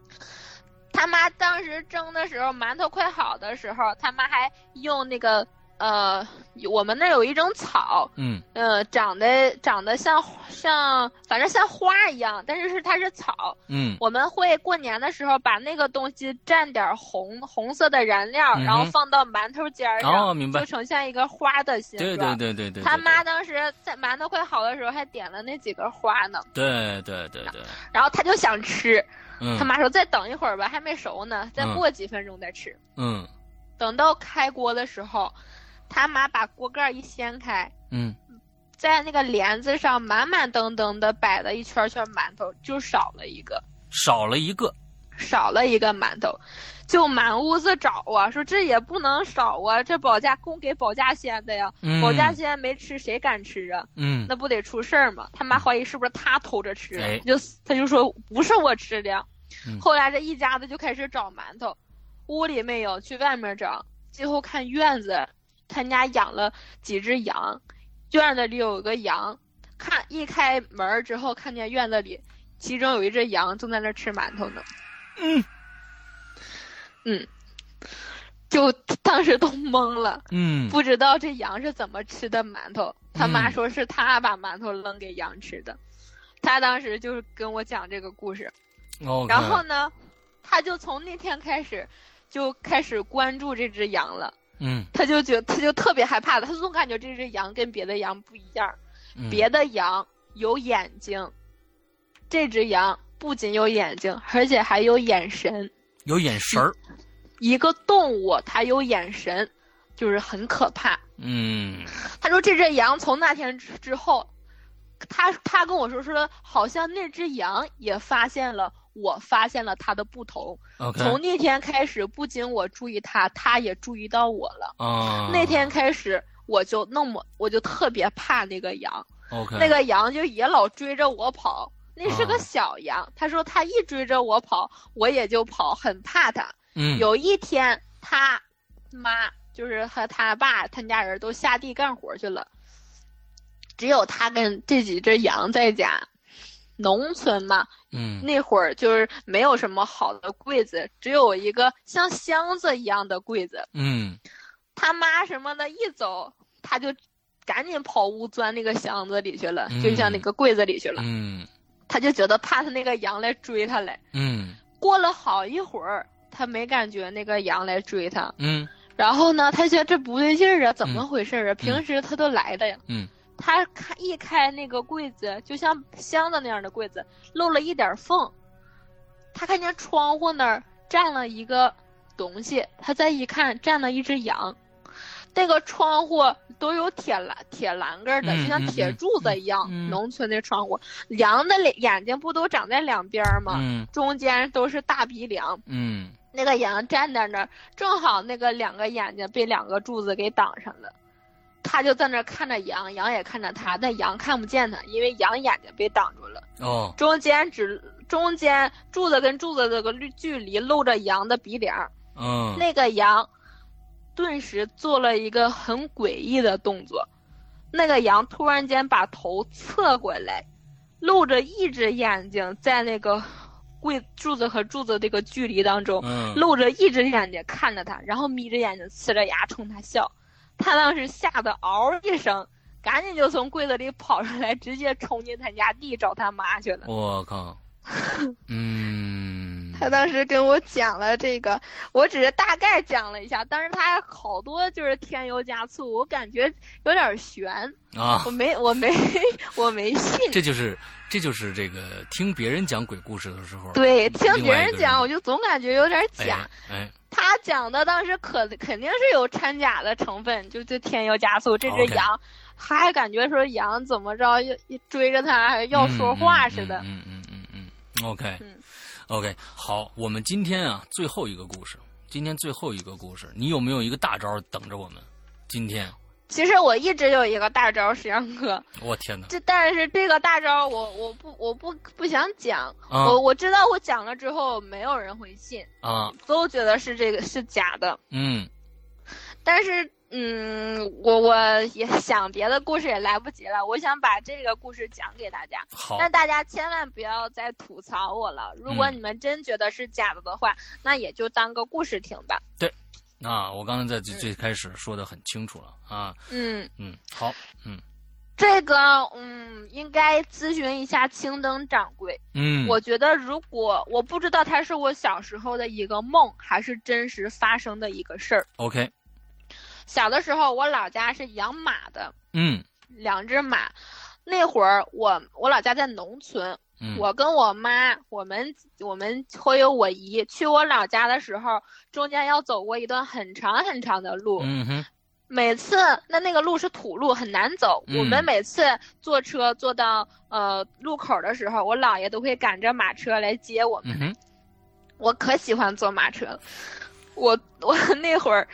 他妈当时蒸的时候，馒头快好的时候，他妈还用那个呃，我们那儿有一种草，嗯呃，长得长得像像，反正像花一样，但是是它是草。嗯我们会过年的时候把那个东西蘸点红红色的燃料，嗯然后放到馒头尖儿上，哦明白就呈现一个花的形对状。对对对对，他妈当时在馒头快好的时候还点了那几根花呢，对对对对，然后他就想吃，嗯。他妈说再等一会儿吧，还没熟呢，再嗯过几分钟再吃。嗯。等到开锅的时候，他妈把锅盖一掀开，嗯。在那个帘子上满满登登的摆了一圈圈馒头，就少了一个，少了一个，少了一个馒头，就满屋子找啊，说这也不能少啊，这保家供给保家仙的呀，嗯保家仙没吃谁敢吃啊？嗯那不得出事儿吗？他妈怀疑是不是他偷着吃，哎就他就说不是我吃的。嗯后来这一家子就开始找馒头，屋里没有，去外面找，最后看院子，他家养了几只羊，院子里有个羊，看一开门之后，看见院子里其中有一只羊正在那吃馒头呢。嗯嗯，就当时都懵了。嗯不知道这羊是怎么吃的馒头。他妈嗯说是他把馒头扔给羊吃的，他当时就是跟我讲这个故事。，OK，然后呢，他就从那天开始就开始关注这只羊了。嗯他就觉他就特别害怕了，他总感觉这只羊跟别的羊不一样。嗯别的羊有眼睛，这只羊不仅有眼睛，而且还有眼神。有眼神儿，一个动物它有眼神，就是很可怕。嗯他说这只羊从那天之之后，他他跟我说说，好像那只羊也发现了，我发现了它的不同。从那天开始，不仅我注意它，它也注意到我了。啊，那天开始，我就那么我就特别怕那个羊，OK，那个羊就也老追着我跑。那是啊个小羊，他说他一追着我跑，我也就跑，很怕他。嗯有一天，他妈就是和他爸他家人都下地干活去了，只有他跟这几只羊在家。农村嘛，嗯那会儿就是没有什么好的柜子，只有一个像箱子一样的柜子。嗯他妈什么的，一走他就赶紧跑屋钻那个箱子里去了，嗯就像那个柜子里去了。嗯他就觉得怕他那个羊来追他来。嗯过了好一会儿，他没感觉那个羊来追他。嗯然后呢，他觉得这不对劲儿啊，怎么回事儿啊？平时他都来的呀。嗯他开一开那个柜子，就像箱子那样的柜子，漏了一点缝。他看见窗户那儿站了一个东西，他再一看，站了一只羊。那个窗户都有铁栏铁栏杆的，嗯就像铁柱子一样。农村的窗户，羊的脸眼睛不都长在两边吗？嗯中间都是大鼻梁。嗯那个羊站在那儿，正好那个两个眼睛被两个柱子给挡上了。他就在那儿看着羊，羊也看着他，但羊看不见他，因为羊眼睛被挡住了。哦中间只中间柱子跟柱子这个距距离露着羊的鼻梁，嗯那个羊顿时做了一个很诡异的动作，那个羊突然间把头侧过来，露着一只眼睛在那个柜柱子和柱子这个距离当中，嗯露着一只眼睛看着他，然后眯着眼睛呲着牙冲他笑。他当时吓得嗷一声，赶紧就从柜子里跑出来，直接冲进他家地找他妈去了。我靠，嗯，他当时跟我讲了这个，我只是大概讲了一下，但是他好多就是添油加醋，我感觉有点悬，啊我，没我没我没信。这就是这就是这个听别人讲鬼故事的时候，对，听别人讲，我就总感觉有点假。哎哎，他讲的当时可肯定是有掺假的成分，就就添油加醋。这只羊还感觉说羊怎么着要追着他，还要说话似的。嗯嗯嗯嗯嗯，OK 嗯 OK，好，我们今天啊最后一个故事，今天最后一个故事，你有没有一个大招等着我们？今天，其实我一直有一个大招，石阳哥，我天哪！这但是这个大招我我不我不不想讲，啊我我知道我讲了之后没有人会信，啊，都觉得是这个是假的。嗯但是嗯，我我也想别的故事也来不及了，我想把这个故事讲给大家。好，但大家千万不要再吐槽我了。如果嗯你们真觉得是假的的话，那也就当个故事听吧。对啊，我刚才在最最开始说的很清楚了啊，嗯，嗯，好，嗯这个嗯，应该咨询一下青灯掌柜。嗯，我觉得，如果我不知道它是我小时候的一个梦，还是真实发生的一个事儿。OK，小的时候，我老家是养马的，嗯两只马。那会儿我我老家在农村，嗯，我跟我妈，我们我们会有我姨去我老家的时候，中间要走过一段很长很长的路。嗯哼，每次那那个路是土路，很难走。嗯我们每次坐车坐到呃路口的时候，我姥爷都会赶着马车来接我们。嗯哼，我可喜欢坐马车了。我我 那会儿，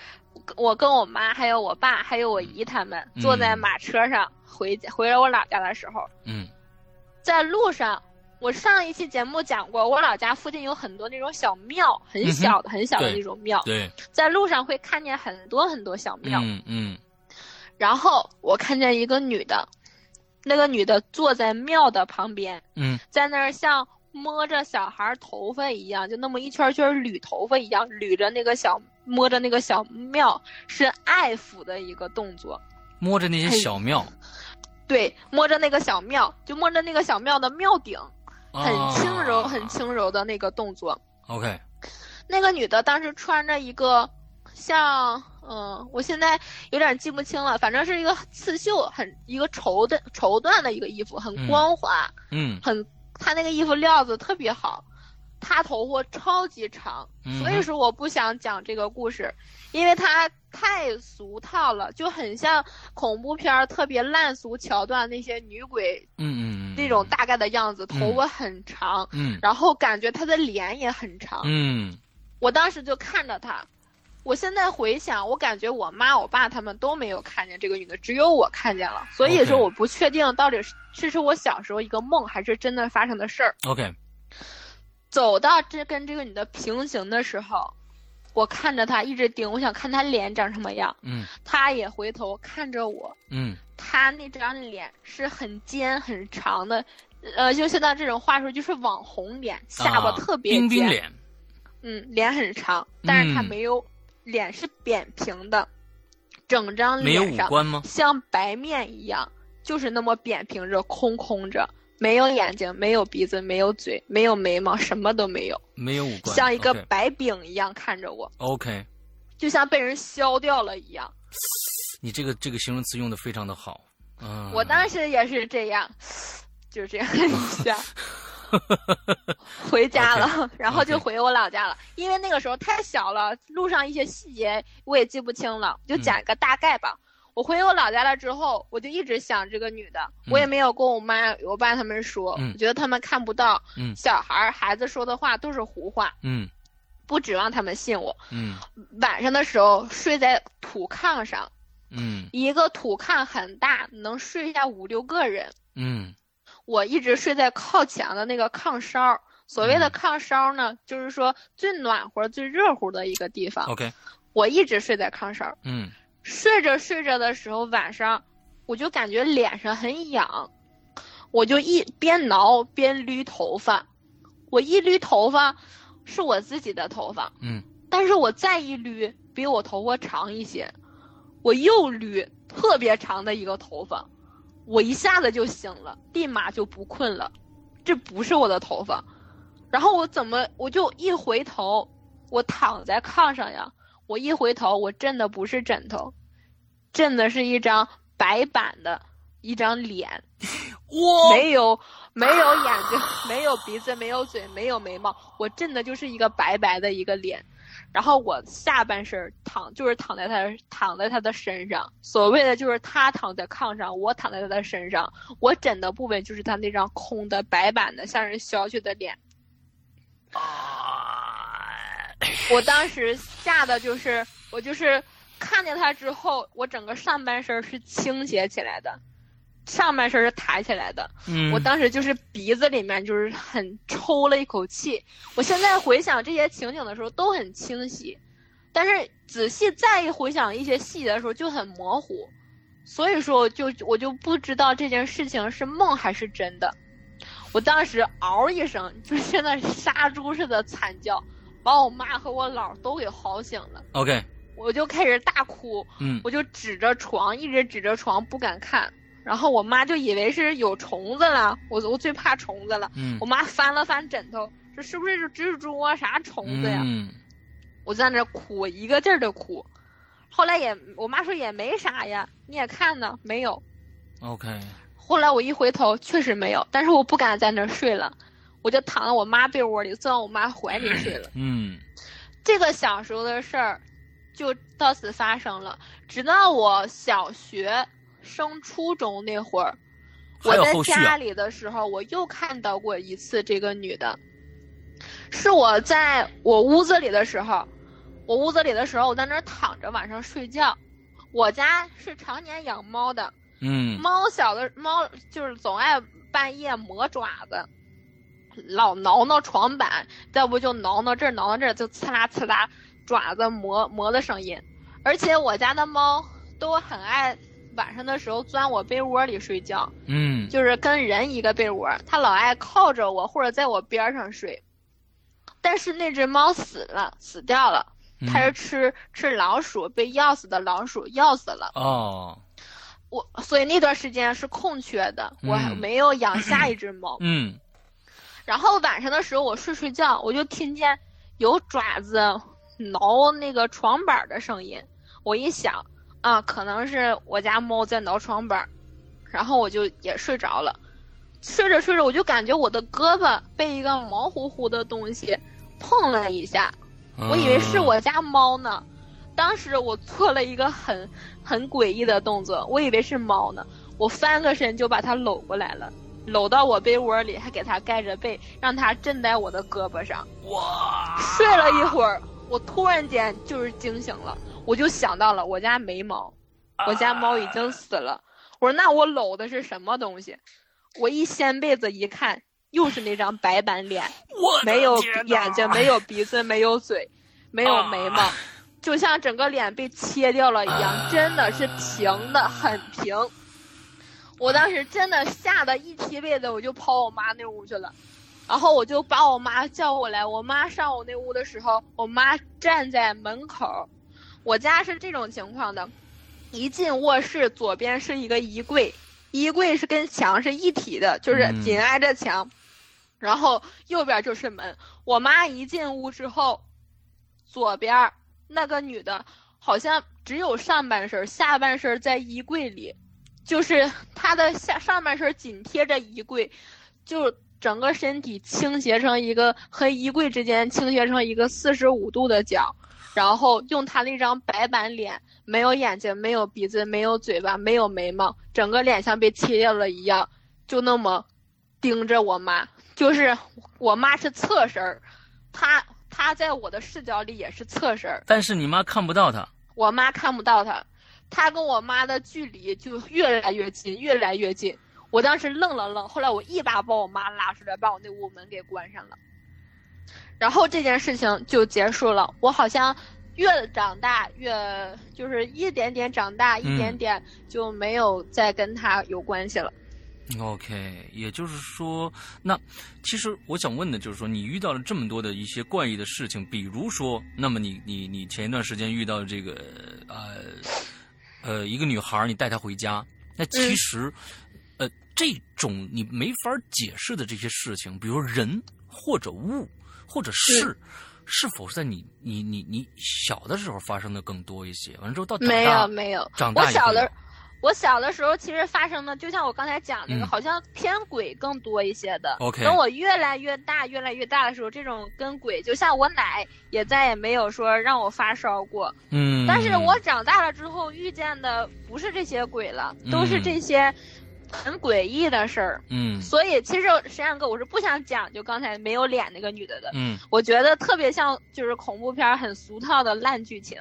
我跟我妈还有我爸还有我姨他们嗯坐在马车上回家回了我老家的时候，嗯。在路上，我上一期节目讲过，我老家附近有很多那种小庙，很小的、很小的那种庙，对，在路上会看见很多很多小庙。嗯。嗯。然后我看见一个女的，那个女的坐在庙的旁边，嗯。在那儿像摸着小孩头发一样，就那么一圈圈捋头发一样，捋着那个小摸着那个小庙，是爱抚的一个动作。摸着那些小庙，对，摸着那个小庙，就摸着那个小庙的庙顶，很轻柔、啊很轻柔的那个动作。OK，那个女的当时穿着一个像，嗯，我现在有点记不清了，反正是一个刺绣，很一个绸的绸缎的一个衣服，很嗯光滑，嗯很，她那个衣服料子特别好，他头发超级长，嗯所以说我不想讲这个故事，因为他太俗套了，就很像恐怖片儿特别烂俗桥段那些女鬼嗯嗯那种大概的样子，嗯头发很长，嗯然后感觉她的脸也很长。嗯我当时就看着她，我现在回想，我感觉我妈、我爸他们都没有看见这个女的，只有我看见了。所以说，我不确定到底是这是我小时候一个梦，还是真的发生的事儿。OK，走到这跟这个女的平行的时候，我看着她一直盯，我想看她脸长什么样。嗯她也回头看着我，嗯她那张脸是很尖很长的，呃，就现在这种话说就是网红脸，下巴啊特别尖，冰冰脸，嗯，脸很长，但是她嗯没有、脸是扁平的，整张没有脸上五官吗？像白面一样，就是那么扁平着、空空着，没有眼睛，没有鼻子，没有嘴，没有眉毛，什么都没有，没有五官，像一个白饼一样看着我，OK，就像被人削掉了一样。你这个这个形容词用的非常的好，嗯，我当时也是这样，就是这样一下。回家了，然后就回我老家了。因为那个时候太小了，路上一些细节我也记不清了，就讲一个大概吧。我回我老家了之后，我就一直想这个女的，我也没有跟我妈、我爸他们说，我觉得他们看不到。嗯，小孩孩子说的话都是胡话。嗯，不指望他们信我。嗯，晚上的时候睡在土炕上。嗯，一个土炕很大，能睡下五六个人。嗯，我一直睡在靠墙的那个炕梢。所谓的炕梢呢，就是说最暖和、最热乎的一个地方。OK，我一直睡在炕梢。嗯。睡着睡着的时候，晚上我就感觉脸上很痒，我就一边挠边捋头发。我一捋头发，是我自己的头发，嗯，但是我再一捋，比我头发长一些，我又捋特别长的一个头发，我一下子就醒了，立马就不困了，这不是我的头发。然后我怎么我就一回头，我躺在炕上呀。我一回头，我震的不是枕头，震的是一张白板的一张脸，我，没有没有眼睛，没有鼻子，没有嘴，没有眉毛，我震的就是一个白白的一个脸，然后我下半身躺就是躺在他躺在他的身上，所谓的就是他躺在炕上，我躺在他的身上，我枕的部位就是他那张空的白板的像人削去的脸。我当时吓得就是，我就是看见他之后，我整个上半身是倾斜起来的，上半身是抬起来的。嗯，我当时就是鼻子里面就是很抽了一口气。我现在回想这些情景的时候都很清晰，但是仔细再一回想一些细节的时候就很模糊，所以说我就我就不知道这件事情是梦还是真的。我当时嗷一声，就现在杀猪似的惨叫。把我妈和我姥都给嚎醒了。OK，我就开始大哭。嗯，我就指着床，一直指着床不敢看。然后我妈就以为是有虫子了。我我最怕虫子了。嗯，我妈翻了翻枕头，这是不是蜘蛛啊？啥虫子呀？嗯，我在那哭，一个劲儿的哭。后来也，我妈说也没啥呀。你也看呢，没有。OK。后来我一回头，确实没有，但是我不敢在那睡了。我就躺在我妈被窝里，钻我妈怀里睡了。嗯，这个小时候的事儿，就到此发生了。直到我小学升初中那会儿，我在家里的时候，我又看到过一次这个女的。是我在我屋子里的时候，我屋子里的时候，我在那儿躺着晚上睡觉。我家是常年养猫的，嗯，猫小的猫就是总爱半夜磨爪子。老挠挠床板，再不就挠挠这儿挠挠这儿，就刺啦刺啦，爪子磨磨的声音。而且我家的猫都很爱晚上的时候钻我被窝里睡觉，嗯，就是跟人一个被窝，它老爱靠着我或者在我边上睡。但是那只猫死了，死掉了，它是吃吃老鼠被药死的老鼠药死了。哦，我所以那段时间是空缺的，我还没有养下一只猫。嗯。然后晚上的时候，我睡睡觉，我就听见有爪子挠那个床板的声音。我一想，啊，可能是我家猫在挠床板，然后我就也睡着了。睡着睡着，我就感觉我的胳膊被一个毛乎乎的东西碰了一下，我以为是我家猫呢。当时我做了一个很很诡异的动作，我以为是猫呢，我翻个身就把它搂过来了。搂到我被窝里，还给它盖着被，让它枕在我的胳膊上。哇！睡了一会儿，我突然间就是惊醒了，我就想到了我家没猫，我家猫已经死了。我说那我搂的是什么东西？我一掀被子一看，又是那张白板脸，没有眼睛，没有鼻子，没有嘴，没有眉毛，就像整个脸被切掉了一样，真的是平的，很平。我当时真的吓得一踢被子我就跑我妈那屋去了，然后我就把我妈叫过来。我妈上我那屋的时候，我妈站在门口。我家是这种情况的，一进卧室左边是一个衣柜，衣柜是跟墙是一体的，就是紧挨着墙，然后右边就是门。我妈一进屋之后，左边那个女的好像只有上半身，下半身在衣柜里。就是她的下上半身紧贴着衣柜，就整个身体倾斜成一个和衣柜之间倾斜成一个四十五度的角，然后用他那张白板脸，没有眼睛，没有鼻子，没有嘴巴，没有眉毛，整个脸像被切掉了一样，就那么盯着我妈。就是我妈是侧身儿，她她在我的视角里也是侧身儿，但是你妈看不到他。我妈看不到她，她跟我妈的距离就越来越近，越来越近。我当时愣了愣，后来我一把把我妈拉出来，把我那屋门给关上了。然后这件事情就结束了。我好像越长大越就是一点点长大，一点点就没有再跟他有关系了。OK，也就是说，那其实我想问的就是说，你遇到了这么多的一些怪异的事情，比如说，那么你你你前一段时间遇到这个呃呃一个女孩，你带她回家，那其实、呃这种你没法解释的这些事情，比如人或者物或者是。是否是在你你你你小的时候发生的更多一些？完了之后到没有没有，长大我小的我小的时候其实发生的，就像我刚才讲那个，嗯好像偏鬼更多一些的。OK 等我越来越大，越来越大的时候，这种跟鬼，就像我奶也再也没有说让我发烧过。嗯，但是我长大了之后遇见的不是这些鬼了，都是嗯这些很诡异的事儿。嗯所以其实石阳哥，我是不想讲就刚才没有脸那个女的的。嗯我觉得特别像就是恐怖片很俗套的烂剧情，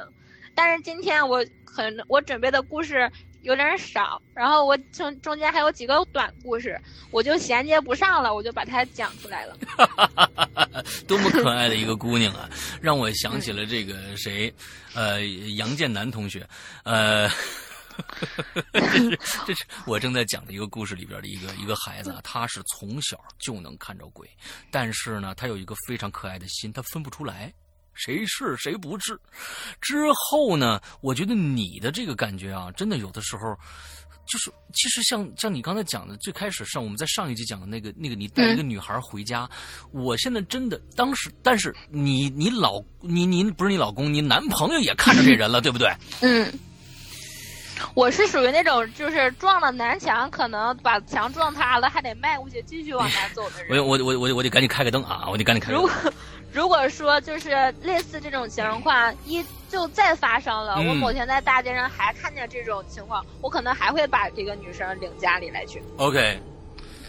但是今天我很我准备的故事有点少，然后我中中间还有几个短故事，我就衔接不上了，我就把它讲出来了。多么可爱的一个姑娘啊！让我想起了这个谁，呃，杨建南同学，呃，这是 这是我正在讲的一个故事里边的一个一个孩子啊，他是从小就能看着鬼，但是呢，他有一个非常可爱的心，他分不出来。谁是谁不是？之后呢？我觉得你的这个感觉啊，真的有的时候，就是其实像像你刚才讲的，最开始上我们在上一集讲的那个那个，你带一个女孩回家，我现在真的当时，但是你你老你你不是你老公，你男朋友也看着这人了，对不对？嗯，我是属于那种就是撞了南墙，可能把墙撞塌了，还得迈过去继续往南走的人。我我我我我得赶紧开个灯啊！我得赶紧开个灯。如果如果说就是类似这种情况，一就再发生了，嗯我某天在大街上还看见这种情况，我可能还会把这个女生领家里来去。OK，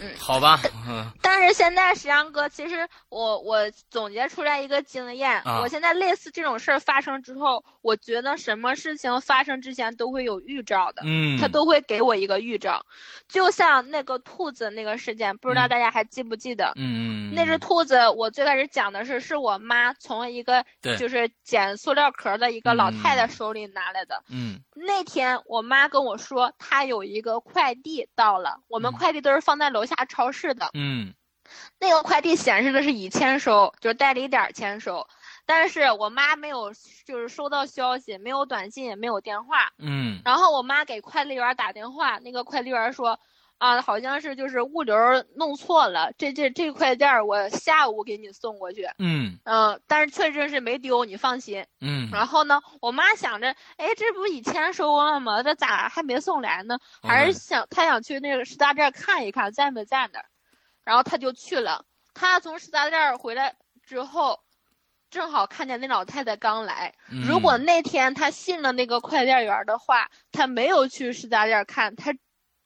嗯。好吧，嗯。但是现在石阳哥，其实我我总结出来一个经验，啊。我现在类似这种事儿发生之后，我觉得什么事情发生之前都会有预兆的。嗯，他都会给我一个预兆，就像那个兔子那个事件，不知道嗯。大家还记不记得？嗯嗯那只兔子，我最开始讲的是，是我妈从一个对。就是捡塑料壳的一个老太太嗯。手里拿来的。嗯。那天我妈跟我说，她有一个快递到了，我们嗯。快递都是放在楼下超市的。嗯那个快递显示的是已签收，就是代理点签收，但是我妈没有就是收到消息，没有短信，也没有电话。嗯然后我妈给快递员打电话，那个快递员说，啊，好像是就是物流弄错了，这这这块件儿我下午给你送过去，嗯嗯，但是确实是没丢，你放心。嗯，然后呢，我妈想着，哎，这不以前收了吗？这咋还没送来呢？还是想她想去那个食杂店看一看在没在那儿，然后她就去了。她从食杂店回来之后，正好看见那老太太刚来。如果嗯那天她信了那个快递员的话，她没有去食杂店看，她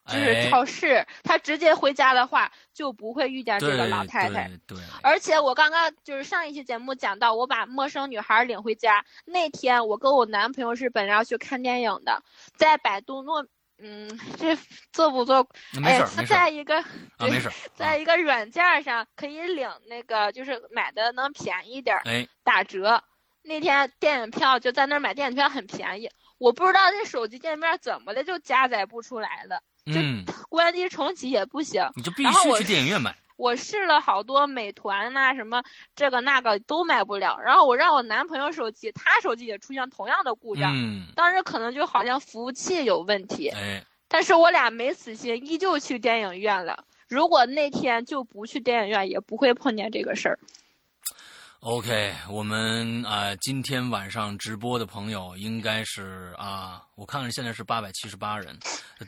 就是哎超市，他直接回家的话，就不会遇见这个老太太。对对，而且我刚刚就是上一期节目讲到，我把陌生女孩领回家那天，我跟我男朋友是本来要去看电影的，在百度诺，嗯，这做不做？哎没事在一个啊，没事，在一个软件上可以领那个，就是买的能便宜点儿，哎，打折。那天电影票就在那儿买电影票很便宜，我不知道这手机界面怎么的就加载不出来了，嗯，关机重启也不行。你就必须去电影院买。我试了好多美团呐、什么这个那个都买不了。然后我让我男朋友手机，他手机也出现同样的故障，嗯，当时可能就好像服务器有问题。哎，但是我俩没死心，依旧去电影院了。如果那天就不去电影院，也不会碰见这个事儿。OK，我们啊、今天晚上直播的朋友应该是啊，我看看现在是八百七十八人，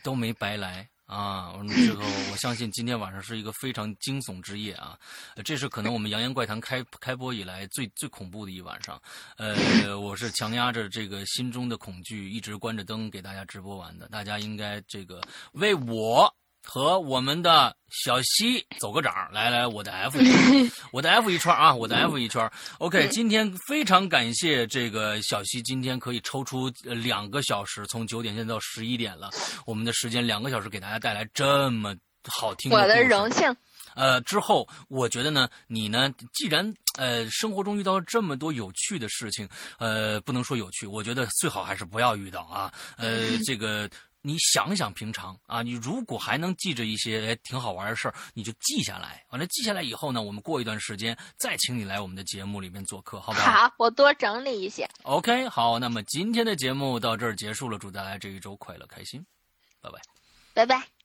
都没白来啊，这个我相信今天晚上是一个非常惊悚之夜啊，这是可能我们《扬言怪谈》开开播以来最最恐怖的一晚上。呃，我是强压着这个心中的恐惧，一直关着灯给大家直播完的。大家应该这个为我。和我们的小西走个掌，来来，我的 F 一，我的 F 一圈啊，我的 F 一圈。OK，今天非常感谢这个小西，今天可以抽出两个小时，从九点现在到十一点了，我们的时间两个小时给大家带来这么好听的我的荣幸。呃，之后我觉得呢，你呢，既然呃生活中遇到这么多有趣的事情，呃，不能说有趣，我觉得最好还是不要遇到啊。呃，这个。你想想平常啊，你如果还能记着一些挺好玩的事儿，你就记下来。完了记下来以后呢，我们过一段时间再请你来我们的节目里面做客，好不好？好，我多整理一些。OK，好，那么今天的节目到这儿结束了，祝大家这一周快乐开心，拜拜，拜拜。